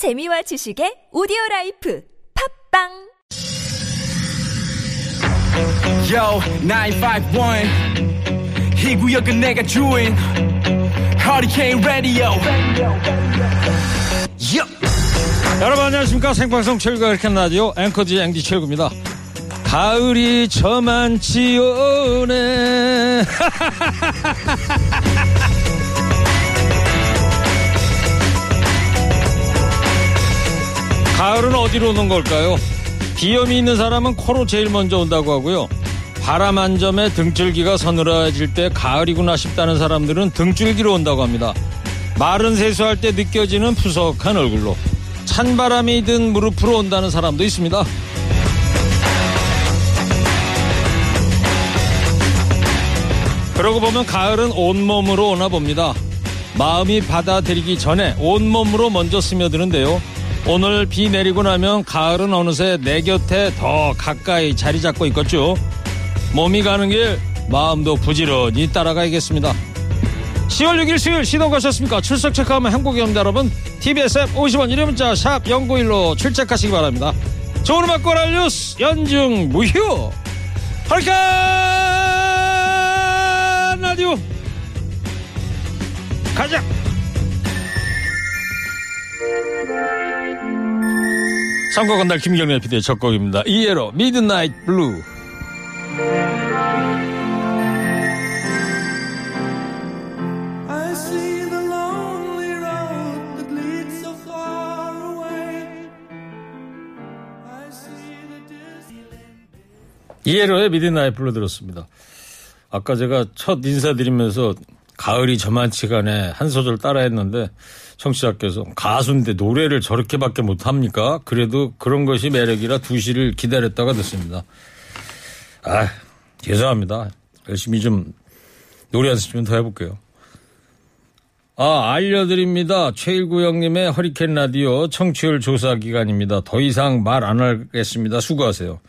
재미와 지식의 오디오 라이프 팟빵 Yo, 951. 이 구역은 내가 주인. Hurricane Radio. 여러분 안녕하십니까 생방송 최일구의 허리케인 라디오 앵커 DJ 앵디 최일구입니다 가을이 저만치 오네 가을은 어디로 오는 걸까요? 비염이 있는 사람은 코로 제일 먼저 온다고 하고요 바람 한 점에 등줄기가 서늘해질 때 가을이구나 싶다는 사람들은 등줄기로 온다고 합니다 마른 세수할 때 느껴지는 푸석한 얼굴로 찬바람이 든 무릎으로 온다는 사람도 있습니다. 그러고 보면 가을은 온몸으로 오나 봅니다. 마음이 받아들이기 전에 온몸으로 먼저 스며드는데요. 오늘 비 내리고 나면 가을은 어느새 내 곁에 더 가까이 자리 잡고 있겠죠. 몸이 가는 길 마음도 부지런히 따라가야겠습니다. 10월 6일 수요일 시동 가셨습니까? 출석 체크하면 행복이 옵니다 여러분 TBS 앱 50원 1회 문자 샵 0915 출첵하시기 바랍니다 좋은 음악 꼬랄 뉴스 연중 무휴 허리케인 라디오 가자 선거 건달 김경래 PD의 첫 곡입니다 이에로 미드나잇 블루. ELO의 Midnight Blue 들었습니다. 아까 제가 첫 인사드리면서 가을이 저만치 가네 한 소절 따라 했는데 청취자께서 가수인데 노래를 저렇게밖에 못합니까? 그래도 그런 것이 매력이라 두 시를 기다렸다가 듣습니다. 아 죄송합니다. 열심히 좀 노래 연습 좀 더 해볼게요. 아, 알려드립니다. 최일구 형님의 허리케인 라디오 청취율 조사 기간입니다. 더 이상 말 안 하겠습니다. 수고하세요.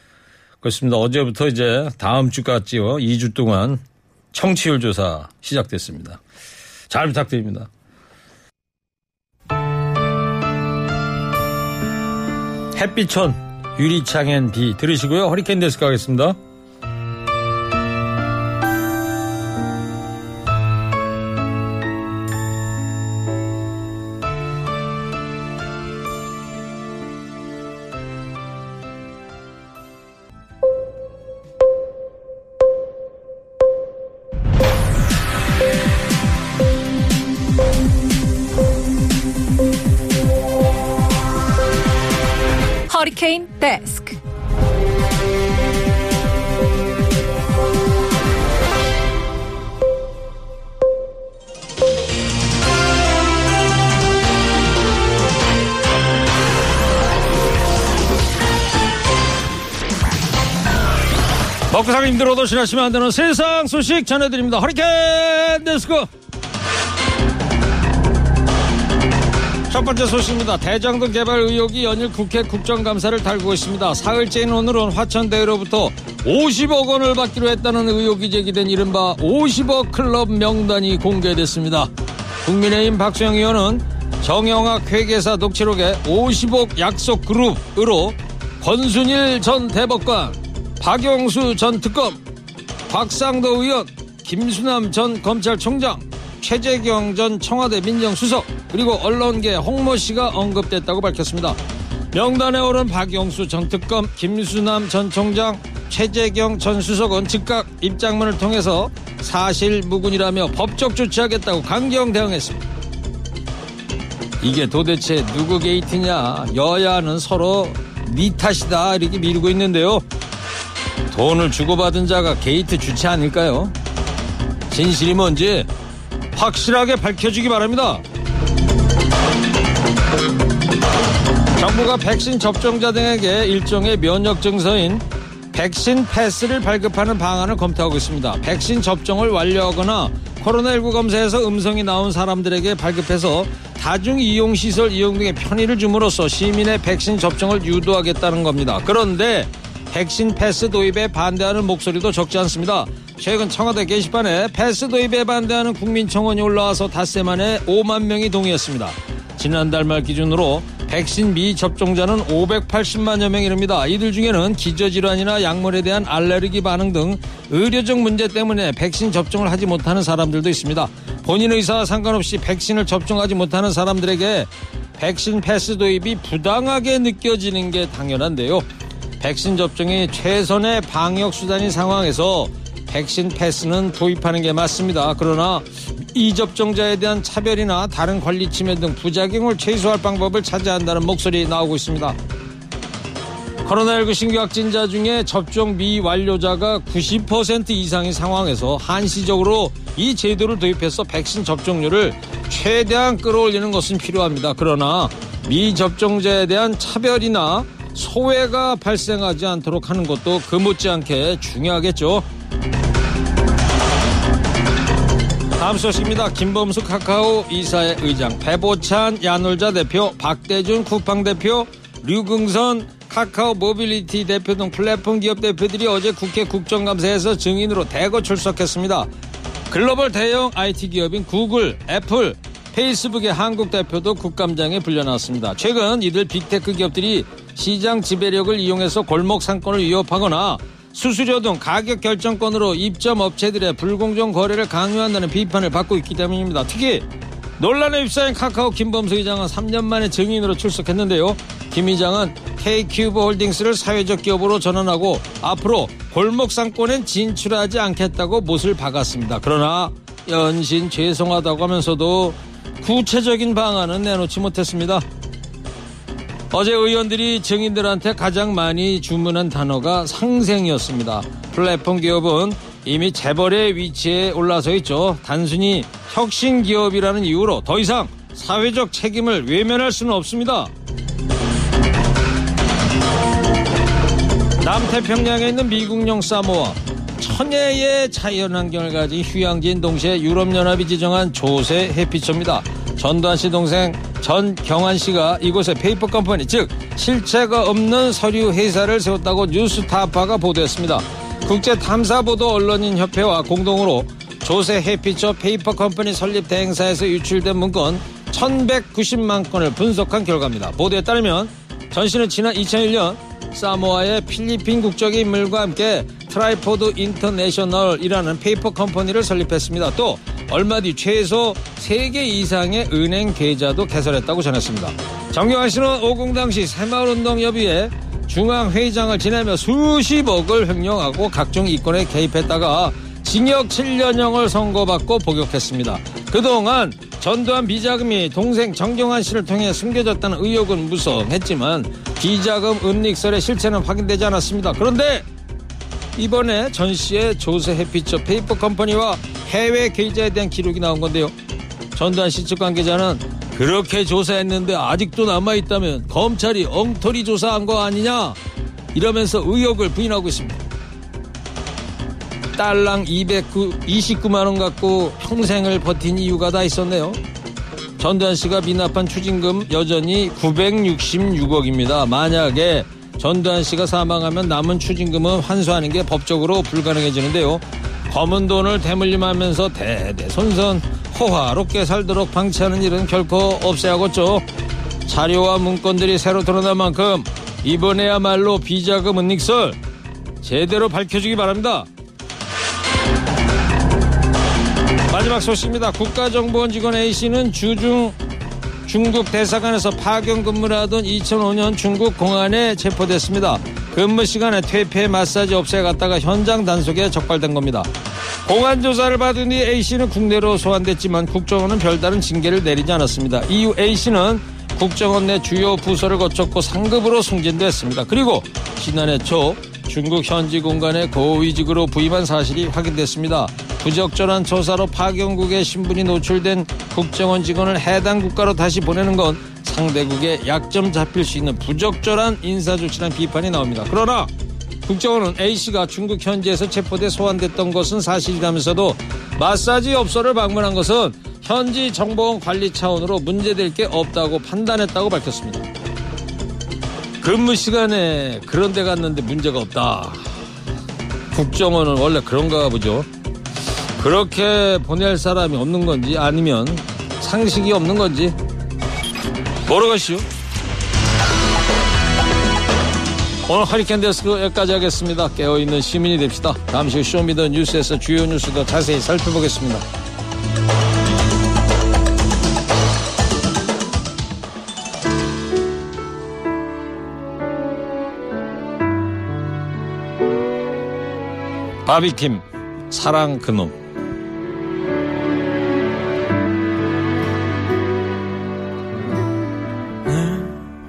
그렇습니다. 어제부터 이제 다음 주까지요. 2주 동안 청취율 조사 시작됐습니다. 잘 부탁드립니다. 햇빛천 유리창엔 비 들으시고요. 허리케인 데스크 하겠습니다. 먹고 살기 힘들어도 지나치면 안 되는 세상 소식 전해드립니다. 허리케인 데스크. 첫 번째 소식입니다. 대장동 개발 의혹이 연일 국회 국정감사를 달고 있습니다. 사흘째인 오늘은 화천대유로부터 50억 원을 받기로 했다는 의혹이 제기된 이른바 50억 클럽 명단이 공개됐습니다. 국민의힘 박수영 의원은 정영학 회계사 녹취록에 50억 약속 그룹으로 권순일 전 대법관, 박영수 전 특검, 곽상도 의원, 김수남 전 검찰총장, 최재경 전 청와대 민정수석, 그리고 언론계 홍모 씨가 언급됐다고 밝혔습니다. 명단에 오른 박영수 전 특검, 김수남 전 총장, 최재경 전 수석은 즉각 입장문을 통해서 사실 무근이라며 법적 조치하겠다고 강경 대응했습니다. 이게 도대체 누구 게이트냐? 여야는 서로 니 탓이다 이렇게 미루고 있는데요. 돈을 주고받은 자가 게이트 주체 아닐까요? 진실이 뭔지 확실하게 밝혀주기 바랍니다. 정부가 백신 접종자 등에게 일종의 면역 증서인 백신 패스를 발급하는 방안을 검토하고 있습니다. 백신 접종을 완료하거나 코로나19 검사에서 음성이 나온 사람들에게 발급해서 다중 이용 시설 이용 등의 편의를 줌으로써 시민의 백신 접종을 유도하겠다는 겁니다. 그런데 백신 패스 도입에 반대하는 목소리도 적지 않습니다. 최근 청와대 게시판에 패스 도입에 반대하는 국민청원이 올라와서 닷새 만에 5만 명이 동의했습니다. 지난달 말 기준으로 백신 미접종자는 580만여 명이랍니다. 이들 중에는 기저질환이나 약물에 대한 알레르기 반응 등 의료적 문제 때문에 백신 접종을 하지 못하는 사람들도 있습니다. 본인 의사와 상관없이 백신을 접종하지 못하는 사람들에게 백신 패스 도입이 부당하게 느껴지는 게 당연한데요. 백신 접종이 최선의 방역 수단인 상황에서 백신 패스는 도입하는 게 맞습니다. 그러나 이접종자에 대한 차별이나 다른 관리 침해 등 부작용을 최소화할 방법을 찾아야 한다는 목소리 나오고 있습니다. 코로나19 신규 확진자 중에 접종 미완료자가 90% 이상인 상황에서 한시적으로 이 제도를 도입해서 백신 접종률을 최대한 끌어올리는 것은 필요합니다. 그러나 미접종자에 대한 차별이나 소외가 발생하지 않도록 하는 것도 그 못지않게 중요하겠죠. 다음 소식입니다. 김범수 카카오 이사의 의장, 배보찬 야놀자 대표, 박대준 쿠팡 대표, 류긍선 카카오 모빌리티 대표 등 플랫폼 기업 대표들이 어제 국회 국정감사에서 증인으로 대거 출석했습니다. 글로벌 대형 IT 기업인 구글, 애플, 페이스북의 한국 대표도 국감장에 불려나왔습니다. 최근 이들 빅테크 기업들이 시장 지배력을 이용해서 골목 상권을 위협하거나 수수료 등 가격 결정권으로 입점 업체들의 불공정 거래를 강요한다는 비판을 받고 있기 때문입니다. 특히 논란에 휩싸인 카카오 김범수 의장은 3년 만에 증인으로 출석했는데요. 김 의장은 K큐브 홀딩스를 사회적 기업으로 전환하고 앞으로 골목 상권엔 진출하지 않겠다고 못을 박았습니다. 그러나 연신 죄송하다고 하면서도 구체적인 방안은 내놓지 못했습니다. 어제 의원들이 증인들한테 가장 많이 주문한 단어가 상생이었습니다. 플랫폼 기업은 이미 재벌의 위치에 올라서 있죠. 단순히 혁신 기업이라는 이유로 더 이상 사회적 책임을 외면할 수는 없습니다. 남태평양에 있는 미국령 사모아 천혜의 자연환경을 가진 휴양지인 동시에 유럽연합이 지정한 조세 회피처입니다. 전두환 씨 동생 전경환 씨가 이곳에 페이퍼 컴퍼니 즉 실체가 없는 서류 회사를 세웠다고 뉴스타파가 보도했습니다. 국제 탐사 보도 언론인 협회와 공동으로 조세 회피처 페이퍼 컴퍼니 설립 대행사에서 유출된 문건 1190만 건을 분석한 결과입니다. 보도에 따르면 전 씨는 지난 2001년 사모아의 필리핀 국적의 인물과 함께 트라이포드 인터내셔널이라는 페이퍼 컴퍼니를 설립했습니다. 또 얼마 뒤 최소 3개 이상의 은행 계좌도 개설했다고 전했습니다. 전경환 씨는 오공 당시 새마을운동협의회 중앙회장을 지내며 수십억을 횡령하고 각종 이권에 개입했다가 징역 7년형을 선고받고 복역했습니다. 그동안 전두환 비자금이 동생 전경환 씨를 통해 숨겨졌다는 의혹은 무성했지만 비자금 은닉설의 실체는 확인되지 않았습니다. 그런데 이번에 전 씨의 조세 회피처 페이퍼 컴퍼니와 해외 계좌에 대한 기록이 나온 건데요. 전두환 씨 측 관계자는 그렇게 조사했는데 아직도 남아있다면 검찰이 엉터리 조사한 거 아니냐 이러면서 의혹을 부인하고 있습니다. 딸랑 229만 원 갖고 평생을 버틴 이유가 다 있었네요. 전두환 씨가 미납한 추징금 여전히 966억입니다. 만약에 전두환 씨가 사망하면 남은 추징금은 환수하는 게 법적으로 불가능해지는데요. 검은 돈을 대물림하면서 대대손손 호화롭게 살도록 방치하는 일은 결코 없애야겠죠. 자료와 문건들이 새로 드러난 만큼 이번에야말로 비자금 은닉설 제대로 밝혀주기 바랍니다. 마지막 소식입니다. 국가정보원 직원 A씨는 주중 중국 대사관에서 파견 근무를 하던 2005년 중국 공안에 체포됐습니다. 근무 시간에 퇴폐 마사지 업소에 갔다가 현장 단속에 적발된 겁니다. 공안 조사를 받은 뒤 A씨는 국내로 소환됐지만 국정원은 별다른 징계를 내리지 않았습니다. 이후 A씨는 국정원 내 주요 부서를 거쳤고 상급으로 승진됐습니다. 그리고 지난해 초 중국 현지 공간에 고위직으로 부임한 사실이 확인됐습니다. 부적절한 조사로 파견국의 신분이 노출된 국정원 직원을 해당 국가로 다시 보내는 건 상대국의 약점 잡힐 수 있는 부적절한 인사 조치라는 비판이 나옵니다. 그러나 국정원은 A씨가 중국 현지에서 체포돼 소환됐던 것은 사실이라면서도 마사지 업소를 방문한 것은 현지 정보원 관리 차원으로 문제될 게 없다고 판단했다고 밝혔습니다. 근무 시간에 그런 데 갔는데 문제가 없다. 국정원은 원래 그런가 보죠. 그렇게 보낼 사람이 없는 건지 아니면 상식이 없는 건지 모르겠슈. 오늘 허리케인 데스크 여기까지 하겠습니다. 깨어있는 시민이 됩시다. 잠시 후 show me the 뉴스에서 주요 뉴스도 자세히 살펴보겠습니다. 바비킴 사랑 그놈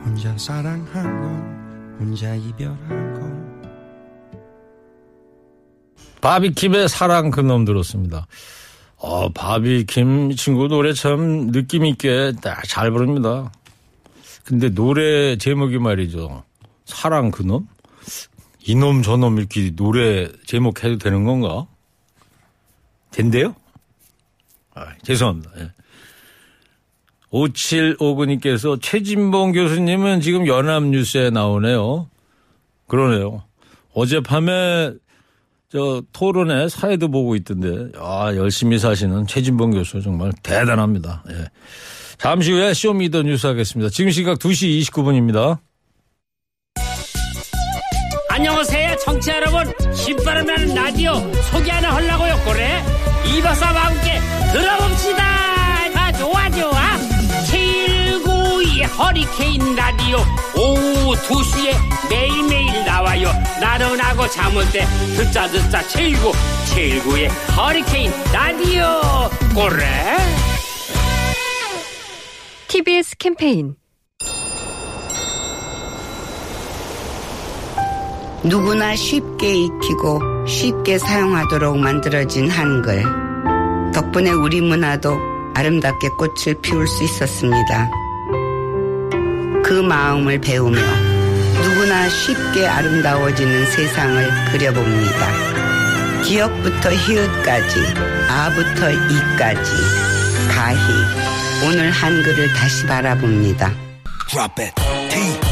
혼자 사랑하고 혼자 이별하고 바비킴의 사랑 그놈 들었습니다. 어, 바비킴 친구 노래 참 느낌 있게 딱잘 부릅니다. 근데 노래 제목이 말이죠. 사랑 그놈? 이놈 저놈 이렇게 노래 제목 해도 되는 건가? 된대요? 아, 죄송합니다. 예. 5759님께서 최진봉 교수님은 지금 연합뉴스에 나오네요. 그러네요. 어젯밤에 저 토론회 사회도 보고 있던데, 아, 열심히 사시는 최진봉 교수 정말 대단합니다. 예. 잠시 후에 show me the 뉴스 하겠습니다. 지금 시각 2시 29분입니다. 안녕하세요 청취자 여러분. 신바람 나는 라디오 소개 하나 하려고요 그래. 이박사와 함께 들어봅시다. 아 좋아 좋아. 792 허리케인 라디오. 오후 2시에 매일매일 나와요. 나른하고 잠올 때 듣자 듣자. 79 79의 허리케인 라디오 그래. TBS 캠페인 누구나 쉽게 익히고 쉽게 사용하도록 만들어진 한글. 덕분에 우리 문화도 아름답게 꽃을 피울 수 있었습니다. 그 마음을 배우며 누구나 쉽게 아름다워지는 세상을 그려봅니다. 기억부터 히읗까지, 아부터 이까지, 가히 오늘 한글을 다시 바라봅니다. Drop it.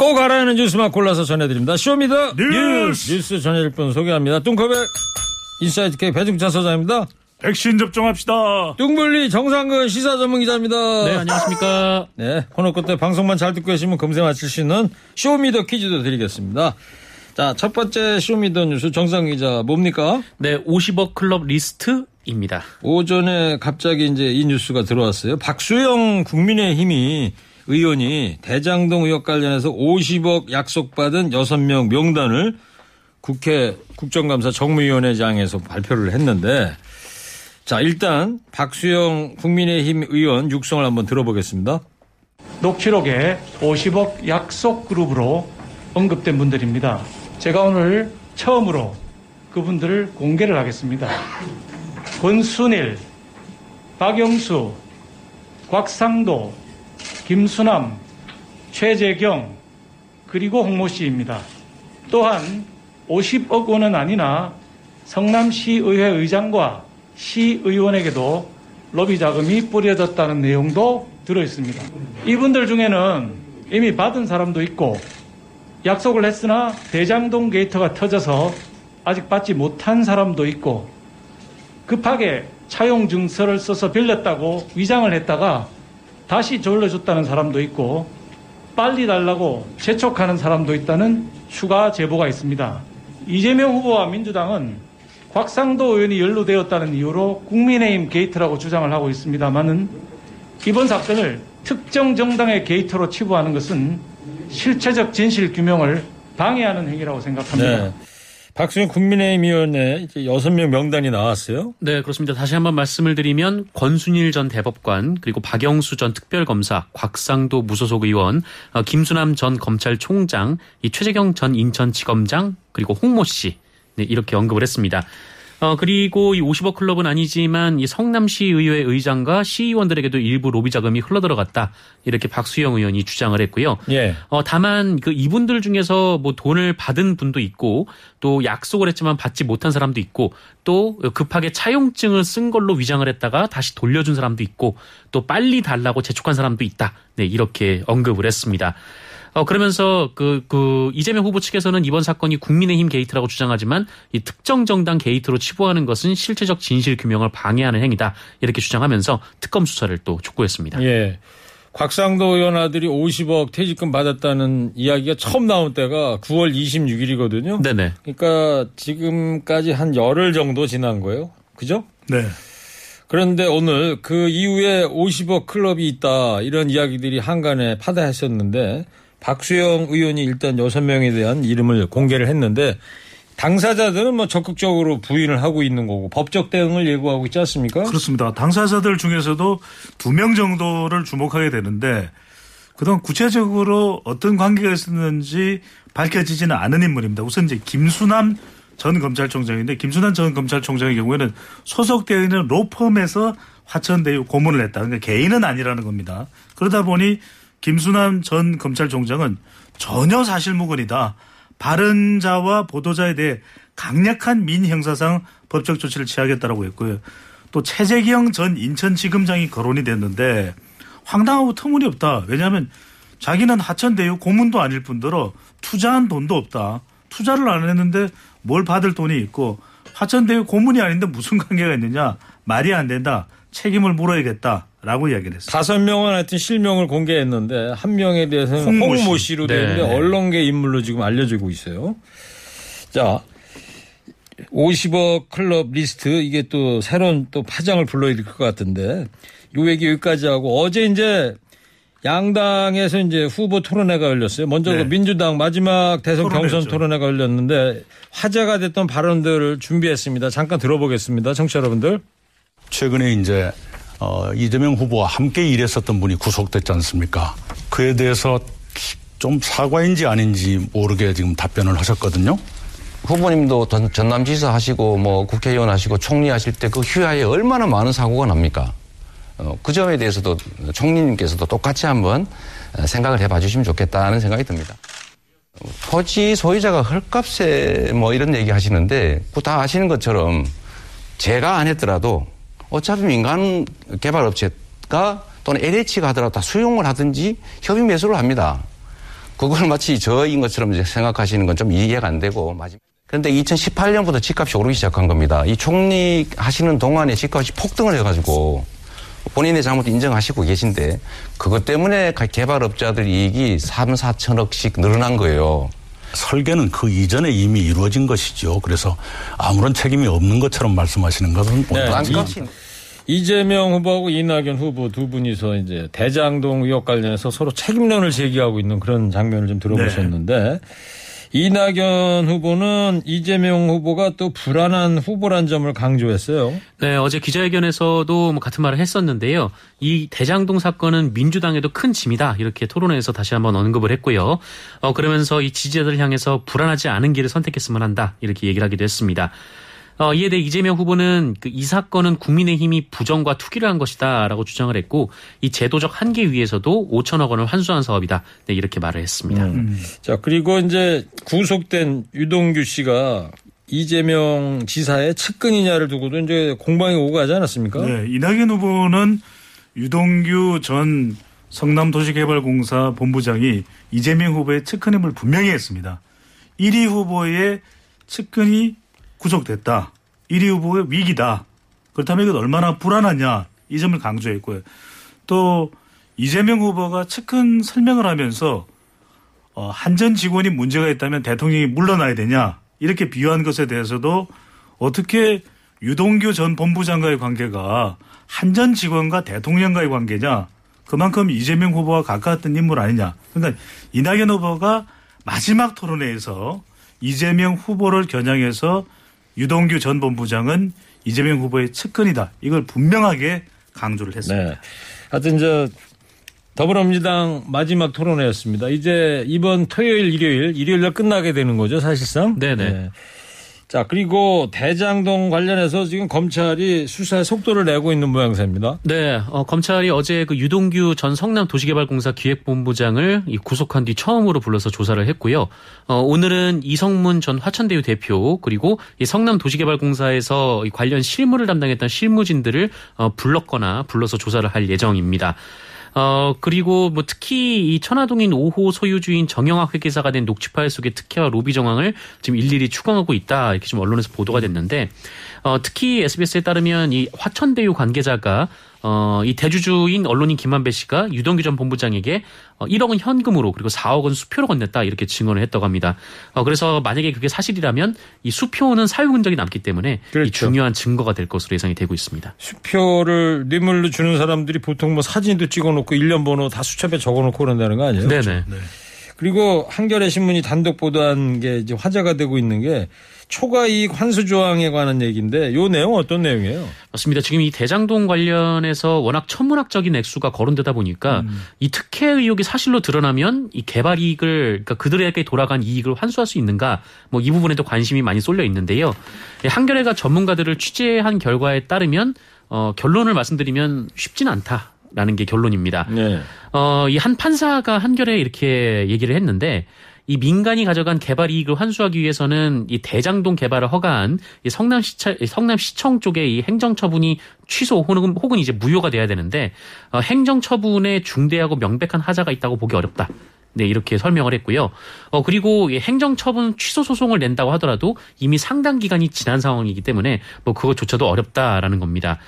꼭 알아야 하는 뉴스만 골라서 전해드립니다. show me the 뉴스! 뉴스 전해줄 분 소개합니다. 뚱커벨 인사이트 K 배중찬 소장입니다. 백신 접종합시다. 뚱블리 정상근 시사 전문 기자입니다. 네, 안녕하십니까. 네, 코너 끝에 방송만 잘 듣고 계시면 금세 맞힐 수 있는 show me the 퀴즈도 드리겠습니다. 자, 첫 번째 show me the 뉴스 정상근 기자 뭡니까? 네, 50억 클럽 리스트입니다. 오전에 갑자기 이제 이 뉴스가 들어왔어요. 박수영 국민의힘이 의원이 대장동 의혹 관련해서 50억 약속받은 6명 명단을 국회 국정감사 정무위원회장에서 발표를 했는데 자, 일단 박수영 국민의힘 의원 육성을 한번 들어보겠습니다. 녹취록에 50억 약속 그룹으로 언급된 분들입니다. 제가 오늘 처음으로 그분들을 공개를 하겠습니다. 권순일, 박영수, 곽상도, 김수남, 최재경, 그리고 홍모 씨입니다. 또한 50억 원은 아니나 성남시의회 의장과 시의원에게도 로비 자금이 뿌려졌다는 내용도 들어 있습니다. 이분들 중에는 이미 받은 사람도 있고 약속을 했으나 대장동 게이트가 터져서 아직 받지 못한 사람도 있고 급하게 차용 증서를 써서 빌렸다고 위장을 했다가 다시 돌려줬다는 사람도 있고 빨리 달라고 재촉하는 사람도 있다는 추가 제보가 있습니다. 이재명 후보와 민주당은 곽상도 의원이 연루되었다는 이유로 국민의힘 게이트라고 주장을 하고 있습니다만은 이번 사건을 특정 정당의 게이트로 치부하는 것은 실체적 진실 규명을 방해하는 행위라고 생각합니다. 네. 박수영 국민의힘 의원의 이제 6명 명단이 나왔어요. 네, 그렇습니다. 다시 한번 말씀을 드리면 권순일 전 대법관, 그리고 박영수 전 특별검사, 곽상도 무소속 의원, 어, 김수남 전 검찰총장, 이 최재경 전 인천지검장, 그리고 홍모 씨. 네, 이렇게 언급을 했습니다. 어, 그리고 이 50억 클럽은 아니지만 이 성남시 의회 의장과 시의원들에게도 일부 로비 자금이 흘러들어갔다. 이렇게 박수영 의원이 주장을 했고요. 예. 어, 다만 그 이분들 중에서 뭐 돈을 받은 분도 있고 또 약속을 했지만 받지 못한 사람도 있고 또 급하게 차용증을 쓴 걸로 위장을 했다가 다시 돌려준 사람도 있고 또 빨리 달라고 재촉한 사람도 있다. 네, 이렇게 언급을 했습니다. 어, 그러면서 그, 그, 이재명 후보 측에서는 이번 사건이 국민의힘 게이트라고 주장하지만 이 특정 정당 게이트로 치부하는 것은 실체적 진실 규명을 방해하는 행위다. 이렇게 주장하면서 특검 수사를 또 촉구했습니다. 예. 곽상도 의원 아들이 50억 퇴직금 받았다는 이야기가 처음 나온 때가 9월 26일이거든요. 네네. 그러니까 지금까지 한 열흘 정도 지난 거예요. 그죠? 네. 그런데 오늘 그 이후에 50억 클럽이 있다 이런 이야기들이 한간에 파다했었는데 박수영 의원이 일단 6명에 대한 이름을 공개를 했는데 당사자들은 뭐 적극적으로 부인을 하고 있는 거고 법적 대응을 예고하고 있지 않습니까? 그렇습니다. 당사자들 중에서도 두 명 정도를 주목하게 되는데 그동안 구체적으로 어떤 관계가 있었는지 밝혀지지는 않은 인물입니다. 우선 이제 김수남 전 검찰총장인데 김수남 전 검찰총장의 경우에는 소속되어 있는 로펌에서 화천대유 고문을 했다. 그러니까 개인은 아니라는 겁니다. 그러다 보니 김수남 전 검찰총장은 전혀 사실무근이다. 발언자와 보도자에 대해 강력한 민형사상 법적 조치를 취하겠다라고 했고요. 또 최재경 전 인천지검장이 거론이 됐는데 황당하고 터무니없다. 왜냐하면 자기는 하천대유 고문도 아닐 뿐더러 투자한 돈도 없다. 투자를 안 했는데 뭘 받을 돈이 있고 하천대유 고문이 아닌데 무슨 관계가 있느냐. 말이 안 된다. 책임을 물어야겠다라고 이야기를 했습니다. 다섯 명은 하여튼 실명을 공개했는데 한 명에 대해서는 홍모 씨. 홍모 씨로 되어 있는데 네. 언론계 인물로 지금 알려지고 있어요. 자, 50억 클럽 리스트 이게 또 새로운 또 파장을 불러일으킬 것 같은데 요 얘기 여기까지 하고 어제 이제 양당에서 이제 후보 토론회가 열렸어요. 먼저 네. 그 민주당 마지막 대선 토론회였죠. 경선 토론회가 열렸는데 화제가 됐던 발언들을 준비했습니다. 잠깐 들어보겠습니다. 청취자 여러분들. 최근에 이제 어, 이재명 후보와 함께 일했었던 분이 구속됐지 않습니까? 그에 대해서 좀 사과인지 아닌지 모르게 지금 답변을 하셨거든요. 후보님도 전- 전남지사 하시고 뭐 국회의원 하시고 총리 하실 때 그 휴하에 얼마나 많은 사고가 납니까? 어, 그 점에 대해서도 총리님께서도 똑같이 한번 어, 생각을 해봐 주시면 좋겠다는 생각이 듭니다. 어, 토지 소유자가 헐값에 뭐 이런 얘기 하시는데 그거 다 아시는 것처럼 제가 안 했더라도 어차피 민간 개발 업체가 또는 LH가 하더라도 다 수용을 하든지 협의 매수를 합니다. 그걸 마치 저인 것처럼 생각하시는 건 좀 이해가 안 되고. 그런데 2018년부터 집값이 오르기 시작한 겁니다. 이 총리 하시는 동안에 집값이 폭등을 해가지고 본인의 잘못 인정하시고 계신데 그것 때문에 가- 개발업자들 이익이 3, 4천억씩 늘어난 거예요. 설계는 그 이전에 이미 이루어진 것이죠. 그래서 아무런 책임이 없는 것처럼 말씀하시는 것은 네, 땅값이 이재명 후보하고 이낙연 후보 두 분이서 이제 대장동 의혹 관련해서 서로 책임론을 제기하고 있는 그런 장면을 좀 들어보셨는데 이낙연 후보는 이재명 후보가 또 불안한 후보란 점을 강조했어요. 네, 어제 기자회견에서도 뭐 같은 말을 했었는데요. 이 대장동 사건은 민주당에도 큰 짐이다. 이렇게 토론회에서 다시 한번 언급을 했고요. 어, 그러면서 이 지지자들 향해서 불안하지 않은 길을 선택했으면 한다. 이렇게 얘기를 하기도 했습니다. 어, 이에 대해 이재명 후보는 그 이 사건은 국민의힘이 부정과 투기를 한 것이다라고 주장을 했고 이 제도적 한계 위에서도 5천억 원을 환수한 사업이다. 네, 이렇게 말을 했습니다. 자 그리고 이제 구속된 유동규 씨가 이재명 지사의 측근이냐를 두고도 이제 공방이 오고 가지 않았습니까? 네, 이낙연 후보는 유동규 전 성남도시개발공사 본부장이 이재명 후보의 측근임을 분명히 했습니다. 1위 후보의 측근이 구속됐다. 1위 후보의 위기다. 그렇다면 이건 얼마나 불안하냐 이 점을 강조했고요. 또 이재명 후보가 측근 설명을 하면서 어, 한전 직원이 문제가 있다면 대통령이 물러나야 되냐 이렇게 비유한 것에 대해서도 어떻게 유동규 전 본부장과의 관계가 한전 직원과 대통령과의 관계냐 그만큼 이재명 후보와 가까웠던 인물 아니냐 그러니까 이낙연 후보가 마지막 토론회에서 이재명 후보를 겨냥해서 유동규 전 본부장은 이재명 후보의 측근이다 이걸 분명하게 강조를 했습니다. 네. 하여튼 저 더불어민주당 마지막 토론회였습니다. 이제 이번 토요일, 일요일, 일요일 날 끝나게 되는 거죠, 사실상. 네네. 네. 자, 그리고 대장동 관련해서 지금 검찰이 수사에 속도를 내고 있는 모양새입니다. 네, 어, 검찰이 어제 그 유동규 전 성남도시개발공사 기획본부장을 이 구속한 뒤 처음으로 불러서 조사를 했고요. 어, 오늘은 이성문 전 화천대유 대표 그리고 이 성남도시개발공사에서 이 관련 실무를 담당했던 실무진들을 어, 불렀거나 불러서 조사를 할 예정입니다. 어, 그리고 뭐 특히 이 천화동인 5호 소유주인 정영학 회계사가 낸 녹취 파일 속의 특혜와 로비 정황을 지금 일일이 추궁하고 있다. 이렇게 지금 언론에서 보도가 됐는데 어, 특히 SBS에 따르면 이 화천대유 관계자가 어, 이 대주주인 언론인 김한배 씨가 유동규 전 본부장에게 어, 1억은 현금으로 그리고 4억은 수표로 건넸다 이렇게 증언을 했다고 합니다. 어, 그래서 만약에 그게 사실이라면 이 수표는 사유 흔적이 남기 때문에 이 중요한 증거가 될 것으로 예상이 되고 있습니다. 수표를 뇌물로 주는 사람들이 보통 뭐 사진도 찍어놓고 일련 번호 다 수첩에 적어놓고 그런다는 거 아니에요? 네네. 그리고 한겨레 신문이 단독 보도한 게 이제 화제가 되고 있는 게 초과 이익 환수 조항에 관한 얘기인데 요 내용 은 어떤 내용이에요? 맞습니다. 지금 이 대장동 관련해서 워낙 천문학적인 액수가 거론되다 보니까 음. 이 특혜 의혹이 사실로 드러나면 이 개발 이익을 그러니까 그들에게 돌아간 이익을 환수할 수 있는가 뭐 이 부분에도 관심이 많이 쏠려 있는데요. 예, 한겨레가 전문가들을 취재한 결과에 따르면 어, 결론을 말씀드리면 쉽진 않다. 라는 게 결론입니다. 네. 어, 이 한 판사가 한결에 이렇게 얘기를 했는데 이 민간이 가져간 개발 이익을 환수하기 위해서는 이 대장동 개발을 허가한 이 성남시청, 성남시청 쪽의 이 행정처분이 취소 혹은, 혹은 이제 무효가 돼야 되는데 어, 행정처분에 중대하고 명백한 하자가 있다고 보기 어렵다. 네, 이렇게 설명을 했고요. 어, 그리고 이 행정처분 취소 소송을 낸다고 하더라도 이미 상당 기간이 지난 상황이기 때문에 뭐 그것조차도 어렵다라는 겁니다.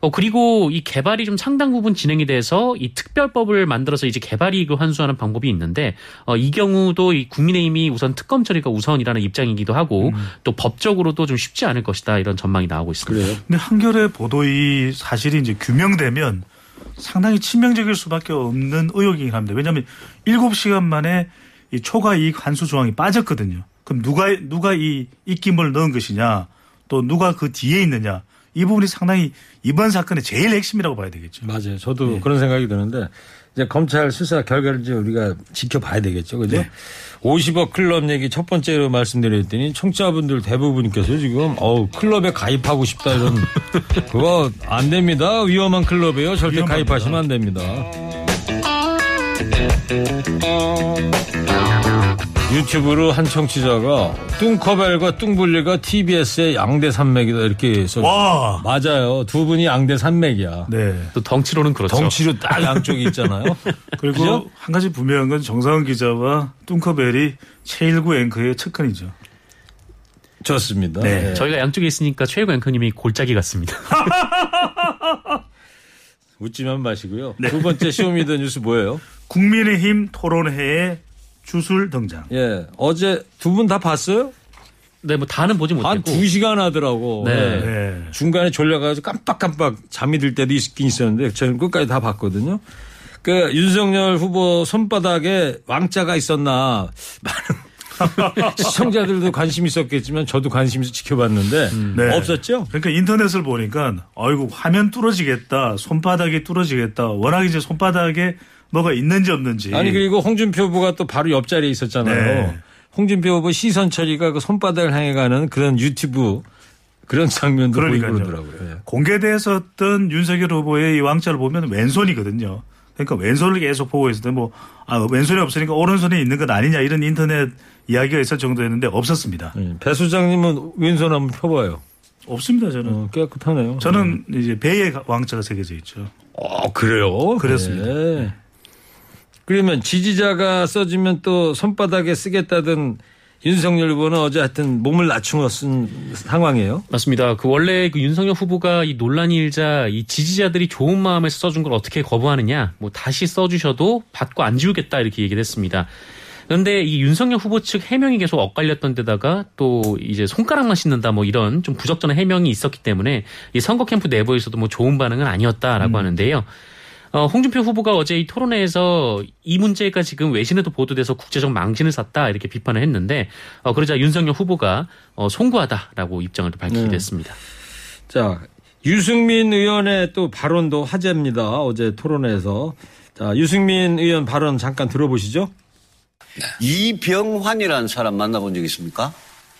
어, 그리고 이 개발이 좀 상당 부분 진행이 돼서 이 특별법을 만들어서 이제 개발 이익을 환수하는 방법이 있는데 어, 이 경우도 이 국민의힘이 우선 특검 처리가 우선이라는 입장이기도 하고 또 법적으로도 좀 쉽지 않을 것이다 이런 전망이 나오고 있습니다. 근데 한겨레 보도의 사실이 이제 규명되면 상당히 치명적일 수밖에 없는 의혹이긴 합니다. 왜냐하면 7시간 만에 이 초과 이익 환수 조항이 빠졌거든요. 그럼 누가 누가 이 입김을 넣은 것이냐, 또 누가 그 뒤에 있느냐, 이 부분이 상당히 이번 사건의 제일 핵심이라고 봐야 되겠죠. 맞아요. 저도 그런 생각이 드는데 이제 검찰 수사 결과를 이제 우리가 지켜봐야 되겠죠. 그죠? 네. 50억 클럽 얘기 첫 번째로 말씀드렸더니 청취자분들 대부분께서 지금 어우 클럽에 가입하고 싶다 이런 그거 안 됩니다. 위험한 클럽이에요. 절대 위험합니다. 가입하시면 안 됩니다. 유튜브로 한 청취자가 뚱커벨과 뚱블리가 TBS의 양대 산맥이다 이렇게 써. 와. 맞아요. 두 분이 양대 산맥이야. 네. 또 덩치로는 그렇죠. 덩치로 딱 양쪽이 있잖아요. 그리고 그죠? 한 가지 분명한 건 정상훈 기자와 뚱커벨이 최일구 앵커의 측근이죠. 좋습니다. 네. 네. 저희가 양쪽에 있으니까 최일구 앵커님이 골짜기 같습니다. 웃지만 마시고요. 네. 두 번째 Show Me the 뉴스 뭐예요? 국민의힘 토론회에 주술 등장. 예, 어제 두 분 다 봤어요? 네, 뭐 다는 보지 못했고. 한두 시간 하더라고. 네. 예. 네. 중간에 졸려 가지고 깜빡깜빡 잠이 들 때도 있긴 있었는데 저는 끝까지 다 봤거든요. 그 윤석열 후보 손바닥에 왕자가 있었나 많은 시청자들도 관심 있었겠지만 저도 관심 있어 지켜봤는데 네. 없었죠? 그러니까 인터넷을 보니까 아이고 화면 뚫어지겠다, 손바닥이 뚫어지겠다. 워낙 이제 손바닥에 뭐가 있는지 없는지. 아니 그리고 홍준표 후보가 또 바로 옆자리에 있었잖아요. 네. 홍준표 후보 시선 처리가 그 손바닥을 향해 가는 그런 유튜브 그런 장면도 보이고 그러니까요. 그러더라고요. 예. 공개됐었던 윤석열 후보의 이 왕자를 보면 왼손이거든요. 그러니까 왼손을 계속 보고 있을 때 뭐, 아, 왼손이 없으니까 오른손에 있는 것 아니냐 이런 인터넷 이야기가 있을 정도였는데 없었습니다. 예. 배 수장님은 왼손 한번 펴봐요. 없습니다, 저는. 어, 깨끗하네요. 저는 이제 배에 왕자가 새겨져 있죠. 어, 그래요? 그렇습니다. 네. 그러면 지지자가 써주면 또 손바닥에 쓰겠다던 윤석열 후보는 어제 하여튼 몸을 낮추어 쓴 상황이에요. 맞습니다. 그 원래 그 윤석열 후보가 이 논란이 일자 이 지지자들이 좋은 마음에서 써준 걸 어떻게 거부하느냐, 뭐 다시 써주셔도 받고 안 지우겠다 이렇게 얘기를 했습니다. 그런데 이 윤석열 후보 측 해명이 계속 엇갈렸던 데다가 또 이제 손가락만 씻는다 뭐 이런 좀 부적절한 해명이 있었기 때문에 이 선거 캠프 내부에서도 뭐 좋은 반응은 아니었다라고 하는데요. 어, 홍준표 후보가 어제 이 토론회에서 이 문제가 지금 외신에도 보도돼서 국제적 망신을 샀다 이렇게 비판을 했는데 어, 그러자 윤석열 후보가 어, 송구하다라고 입장을 또 밝히게 네. 됐습니다. 자, 유승민 의원의 또 발언도 화제입니다. 어제 토론회에서. 자, 유승민 의원 발언 잠깐 들어보시죠. 이병환이라는 사람 만나본 적 있습니까?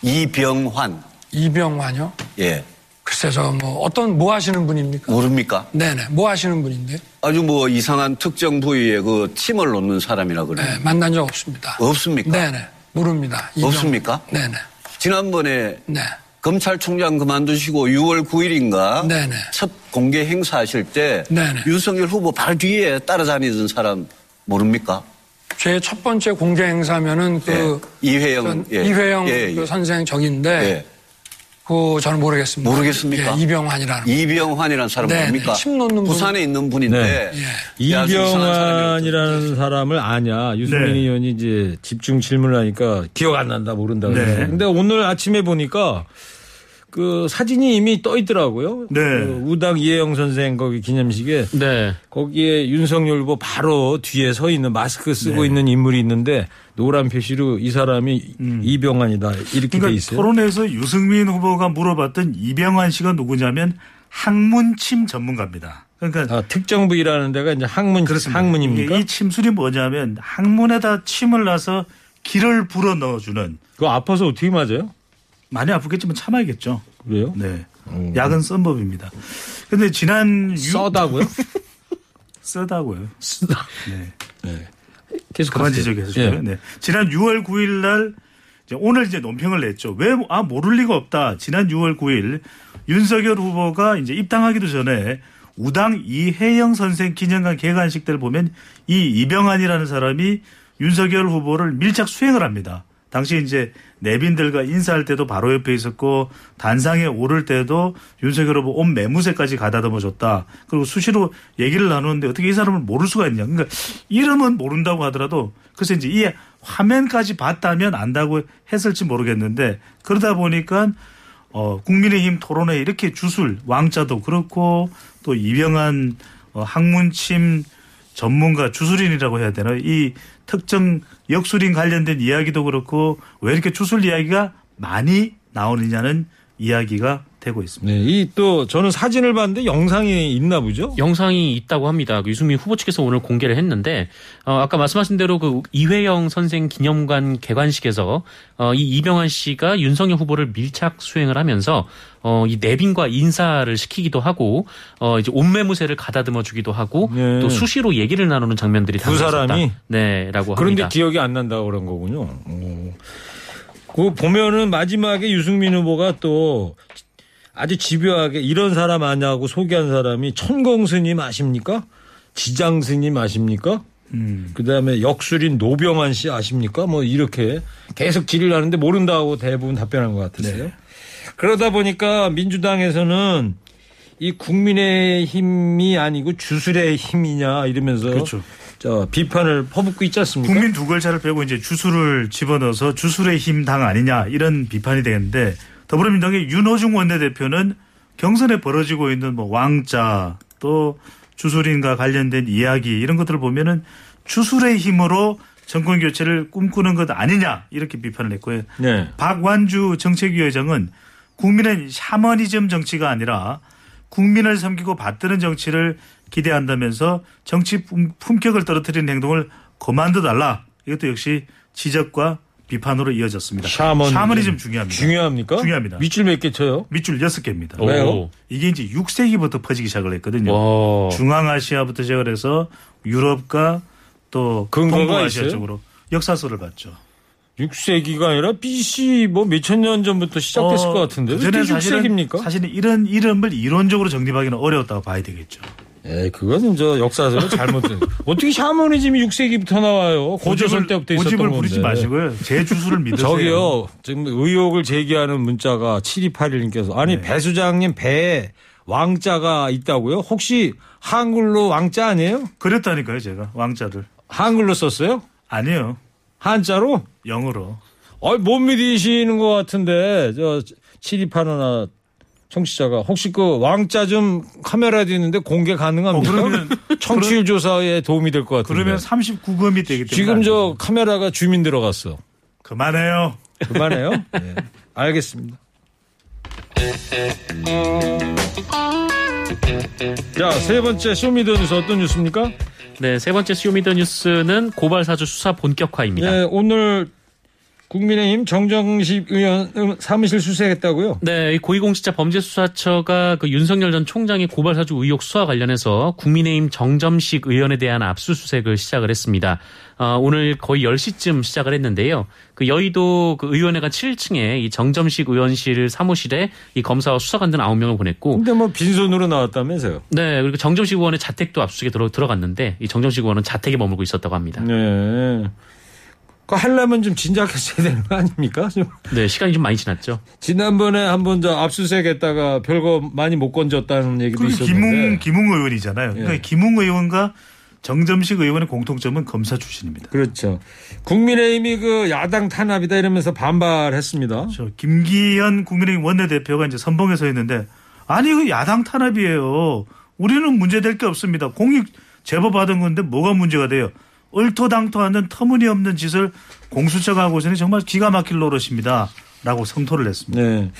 이병환. 이병환요? 예. 글쎄 저뭐 어떤 뭐 하시는 분입니까? 모릅니까? 네네 뭐 하시는 분인데? 아주 뭐 이상한 특정 부위에 그 침을 놓는 사람이라 그래요. 네, 만난 적 없습니다. 없습니까? 네네 모릅니다. 이병- 없습니까? 네네 지난번에 네. 검찰총장 그만두시고 6월 9일인가 네네. 첫 공개 행사하실 때 네네. 윤석열 후보 바로 뒤에 따라다니던 사람 모릅니까? 제 첫 번째 공개 행사면은 그 예. 이회영 전 예. 이회영 예, 그 예. 선생 적인데 예. 그 저는 모르겠습니다. 모르겠습니까? 예, 이병환이라는. 이병환이라는 사람 네, 뭡니까? 네. 침 놓는 분. 부산에 있는 분인데 네. 이상한 이병환이라는 사람을 아냐 유승민 네. 의원이 이제 집중 질문을 하니까 기억 안 난다 모른다 그래서 네. 근데 오늘 아침에 보니까 그 사진이 이미 떠 있더라고요. 네. 그 우당 이혜영 선생 거기 기념식에 네. 거기에 윤석열 후보 바로 뒤에 서 있는 마스크 쓰고 네. 있는 인물이 있는데 노란 표시로 이 사람이 이병환이다 이렇게 돼 그러니까 있어요. 토론회에서 유승민 후보가 물어봤던 이병환 씨가 누구냐면 학문침 전문가입니다. 그러니까 아, 특정 부위라는 데가 이제 학문 학문입니까? 이게 이 침술이 뭐냐면 학문에다 침을 놔서 기를 불어 넣어주는. 그거 아파서 어떻게 맞아요? 많이 아프겠지만 참아야겠죠. 그래요? 네. 약은 쓴 법입니다. 근데 지난 유... 써다고요? 쓰다고요. 쓰다. 네. 계속 그만. 지적해 주고요. 예. 네. 지난 6월 9일 날 이제 오늘 이제 논평을 냈죠. 왜 아 모를 리가 없다. 지난 6월 9일 윤석열 후보가 이제 입당하기도 전에 우당 이혜영 선생 기념관 개관식 때를 보면 이 이병환이라는 사람이 윤석열 후보를 밀착 수행을 합니다. 당시 이제 내빈들과 인사할 때도 바로 옆에 있었고 단상에 오를 때도 윤석열 후보 온 매무새까지 가다듬어 줬다. 그리고 수시로 얘기를 나누는데 어떻게 이 사람을 모를 수가 있냐. 그러니까 이름은 모른다고 하더라도 그래서 이제 이 화면까지 봤다면 안다고 했을지 모르겠는데 그러다 보니까 어, 국민의힘 토론회 이렇게 주술 왕자도 그렇고 또 이병환 어, 학문침 전문가 주술인이라고 해야 되나 이 특정 역술인 관련된 이야기도 그렇고 왜 이렇게 주술 이야기가 많이 나오느냐는 이야기가 되고 있습니다. 네, 이 또 저는 사진을 봤는데 영상이 있나 보죠? 영상이 있다고 합니다. 그 유승민 후보 측에서 오늘 공개를 했는데 어, 아까 말씀하신 대로 그 이회영 선생 기념관 개관식에서 어, 이 이병환 씨가 윤석열 후보를 밀착 수행을 하면서 어, 이 내빈과 인사를 시키기도 하고 어, 이제 옷매무새를 가다듬어 주기도 하고 네. 또 수시로 얘기를 나누는 장면들이 두. 사람이? 네라고 그런데 합니다. 기억이 안 난다고 그런 거군요. 오. 그 보면은 마지막에 유승민 후보가 또 아주 집요하게 이런 사람 아냐고 소개한 사람이 천공 스님 아십니까? 지장 스님 아십니까? 음. 그 다음에 역술인 노병환 씨 아십니까? 뭐 이렇게 계속 질의를 하는데 모른다고 대부분 답변한 것 같았어요. 네. 그러다 보니까 민주당에서는 이 국민의 힘이 아니고 주술의 힘이냐 이러면서 그렇죠. 저 비판을 퍼붓고 있지 않습니까? 국민 두 글자를 빼고 이제 주술을 집어넣어서 주술의 힘 당 아니냐 이런 비판이 되는데 더불어민주당의 윤호중 원내대표는 경선에 벌어지고 있는 뭐 왕자 또 주술인과 관련된 이야기 이런 것들을 보면은 주술의 힘으로 정권 교체를 꿈꾸는 것 아니냐 이렇게 비판을 했고요. 네. 박완주 정책위원장은 국민은 샤머니즘 정치가 아니라 국민을 섬기고 받드는 정치를 기대한다면서 정치 품- 품격을 떨어뜨리는 행동을 그만둬 달라. 이것도 역시 지적과 비판으로 이어졌습니다. 샤머니즘. 중요합니다. 중요합니까? 중요합니다. 밑줄 몇 개 쳐요? 밑줄 6개입니다. 왜요? 이게 이제 6세기부터 퍼지기 시작을 했거든요. 와. 중앙아시아부터 시작을 해서 유럽과 또 동북아시아 있어요? 쪽으로 역사서를 봤죠. 6세기가 아니라 BC 뭐 몇천 년 전부터 시작됐을 것 같은데 왜 그전에 이게 사실은 6세기입니까? 사실은 이런 이름을 이론적으로 정립하기는 어려웠다고 봐야 되겠죠. 에 그거는 저 역사적으로 잘못된. 어떻게 샤머니즘이 6세기부터 나와요? 고조선 때부터 있었던 고집을 건데. 부리지 마시고요. 제 주술을 믿으세요. 저기요. 지금 의혹을 제기하는 문자가 7281님께서 아니 네. 배 수장님 배에 왕자가 있다고요? 혹시 한글로 왕자 아니에요? 그랬다니까요, 제가 왕자를. 한글로 썼어요? 아니요. 한자로? 영어로. 아이, 못 믿으시는 것 같은데, 저, 7281 청취자가 혹시 그 왕자 좀 카메라도 있는데 공개 가능합니까? 어, 그러면- 청취율 조사에 도움이 될 것 같은데. 그러면 39금이 되기 때문에. 지금 안저 카메라가 zoom in 들어갔어. 그만해요. 그만해요? 네. 알겠습니다. 자, 세 번째 Show Me the 뉴스 어떤 뉴스입니까? 네, 세 번째 Show Me the 뉴스는 고발 사주 수사 본격화입니다. 네, 오늘 국민의힘 정정식 의원 음, 사무실 수색했다고요? 네, 이 고위공직자 범죄수사처가 그 윤석열 전 총장의 고발 사주 의혹 수사 관련해서 국민의힘 정점식 의원에 대한 압수수색을 시작을 했습니다. 어, 오늘 거의 10시쯤 시작을 했는데요. 그 여의도 그 의원회관 7층에 이 정점식 의원실 사무실에 이 검사와 수사관들 9명을 보냈고 근데 뭐 빈손으로 나왔다면서요? 네, 그리고 정점식 의원의 자택도 압수수색에 들어, 들어갔는데 이 정점식 의원은 자택에 머물고 있었다고 합니다. 네. 그 하려면 좀 진작했어야 되는 거 아닙니까? 좀. 네, 시간이 좀 많이 지났죠. 지난번에 한번 저 압수수색 했다가 별거 많이 못 건졌다는 얘기도 그 있었는데. 김웅 김웅 의원이잖아요. 그러니까 예. 김웅 의원과 정점식 의원의 공통점은 검사 출신입니다. 그렇죠. 국민의힘이 그 야당 탄압이다 이러면서 반발했습니다. 저 김기현 국민의힘 원내대표가 이제 선봉에 서 있는데 아니 그 야당 탄압이에요. 우리는 문제될 게 없습니다. 공익 제보 받은 건데 뭐가 문제가 돼요? 얼토당토하는 터무니없는 짓을 공수처가 하고 있으니 정말 기가 막힐 노릇입니다. 라고 성토를 했습니다. 네.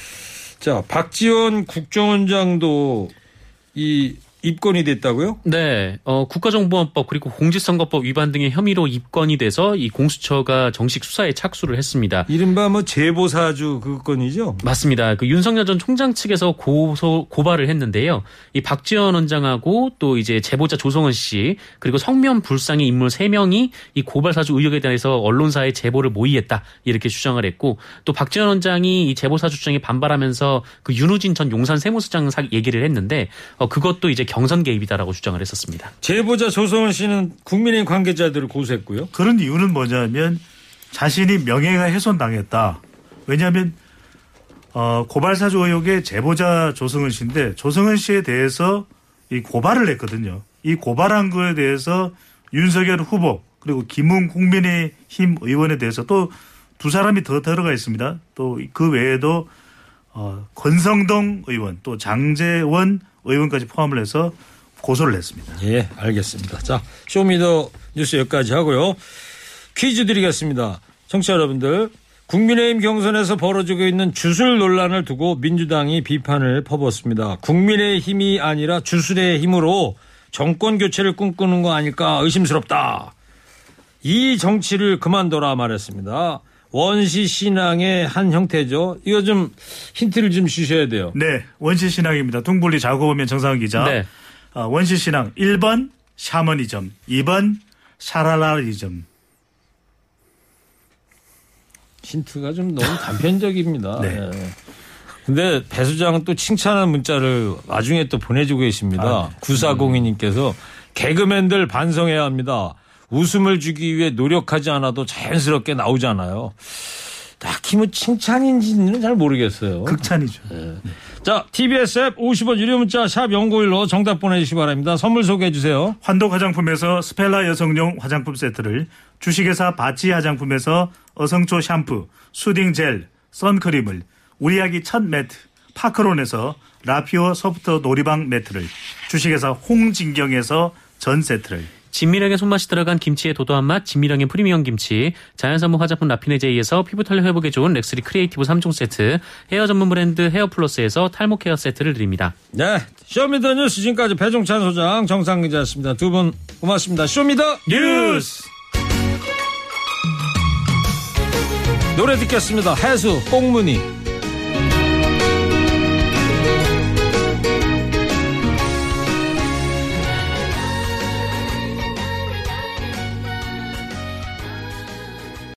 자, 박지원 국정원장도 이 입건이 됐다고요? 네, 어, 국가정보원법 그리고 공직선거법 위반 등의 혐의로 입건이 돼서 이 공수처가 정식 수사에 착수를 했습니다. 이른바 뭐 제보사주 그 건이죠? 맞습니다. 그 윤석열 전 총장 측에서 고소 고발을 했는데요. 이 박지원 원장하고 또 이제 제보자 조성은 씨 그리고 성면 불상의 인물 3명이 이 고발 사주 의혹에 대해서 언론사에 제보를 모의했다 이렇게 주장을 했고 또 박지원 원장이 이 제보 사주 주장에 반발하면서 그 윤우진 전 용산 세무서장 사- 얘기를 했는데 어, 그것도 이제 경선 개입이다라고 주장을 했었습니다. 제보자 조성은 씨는 국민의힘 관계자들을 고소했고요. 그런 이유는 뭐냐면 자신이 명예가 훼손당했다. 왜냐하면 어, 고발사주 의혹의 제보자 조성은 씨인데 조성은 씨에 대해서 이 고발을 했거든요. 이 고발한 거에 대해서 윤석열 후보 그리고 김웅 국민의힘 의원에 대해서 또 두 사람이 더 들어가 있습니다. 또 그 외에도 어, 권성동 의원 또 장제원 의원까지 포함을 해서 고소를 했습니다. 예, 알겠습니다. 자, Show Me the 뉴스 여기까지 하고요. 퀴즈 드리겠습니다. 청취자 여러분들, 국민의힘 경선에서 벌어지고 있는 주술 논란을 두고 민주당이 비판을 퍼붓습니다. 국민의힘이 아니라 주술의 힘으로 정권 교체를 꿈꾸는 거 아닐까 의심스럽다. 이 정치를 그만둬라 말했습니다. 원시 신앙의 한 형태죠. 이거 좀 힌트를 좀 주셔야 돼요. 네, 원시 신앙입니다. 둥블리 자고보면 정상훈 기자. 네. 아, 원시 신앙 1번 샤머니즘, 2번 샤랄라리즘. 힌트가 좀 너무 단편적입니다. 네. 예. 근데 배 수장은 또 칭찬한 문자를 나중에 또 보내주고 계십니다. 아, 네. 9402님께서 개그맨들 반성해야 합니다. 웃음을 주기 위해 노력하지 않아도 자연스럽게 나오잖아요. 딱히 뭐 칭찬인지는 잘 모르겠어요. 극찬이죠. 자, TBS 앱 50원 유료 문자 샵 0915 정답 보내주시기 바랍니다. 선물 소개해 주세요. 한독 화장품에서 스펠라 여성용 화장품 세트를 주식회사 바치 화장품에서 어성초 샴푸, soothing 젤, 선크림을 우리 아기 첫 매트 파크론에서 라피오 소프트 놀이방 매트를 주식회사 홍진경에서 전 세트를 진미령의 손맛이 들어간 김치의 도도한 맛, 진미령의 프리미엄 김치, 자연산모 화장품 라피네제이에서 피부 탄력 회복에 좋은 렉스리 크리에이티브 3종 세트, 헤어 전문 브랜드 헤어플러스에서 탈모 care 세트를 드립니다. 네. Show Me the 뉴스 지금까지 배종찬 소장 정상근 기자였습니다. 두 분 고맙습니다. Show Me the 뉴스! 노래 듣겠습니다. 해수 뽕무늬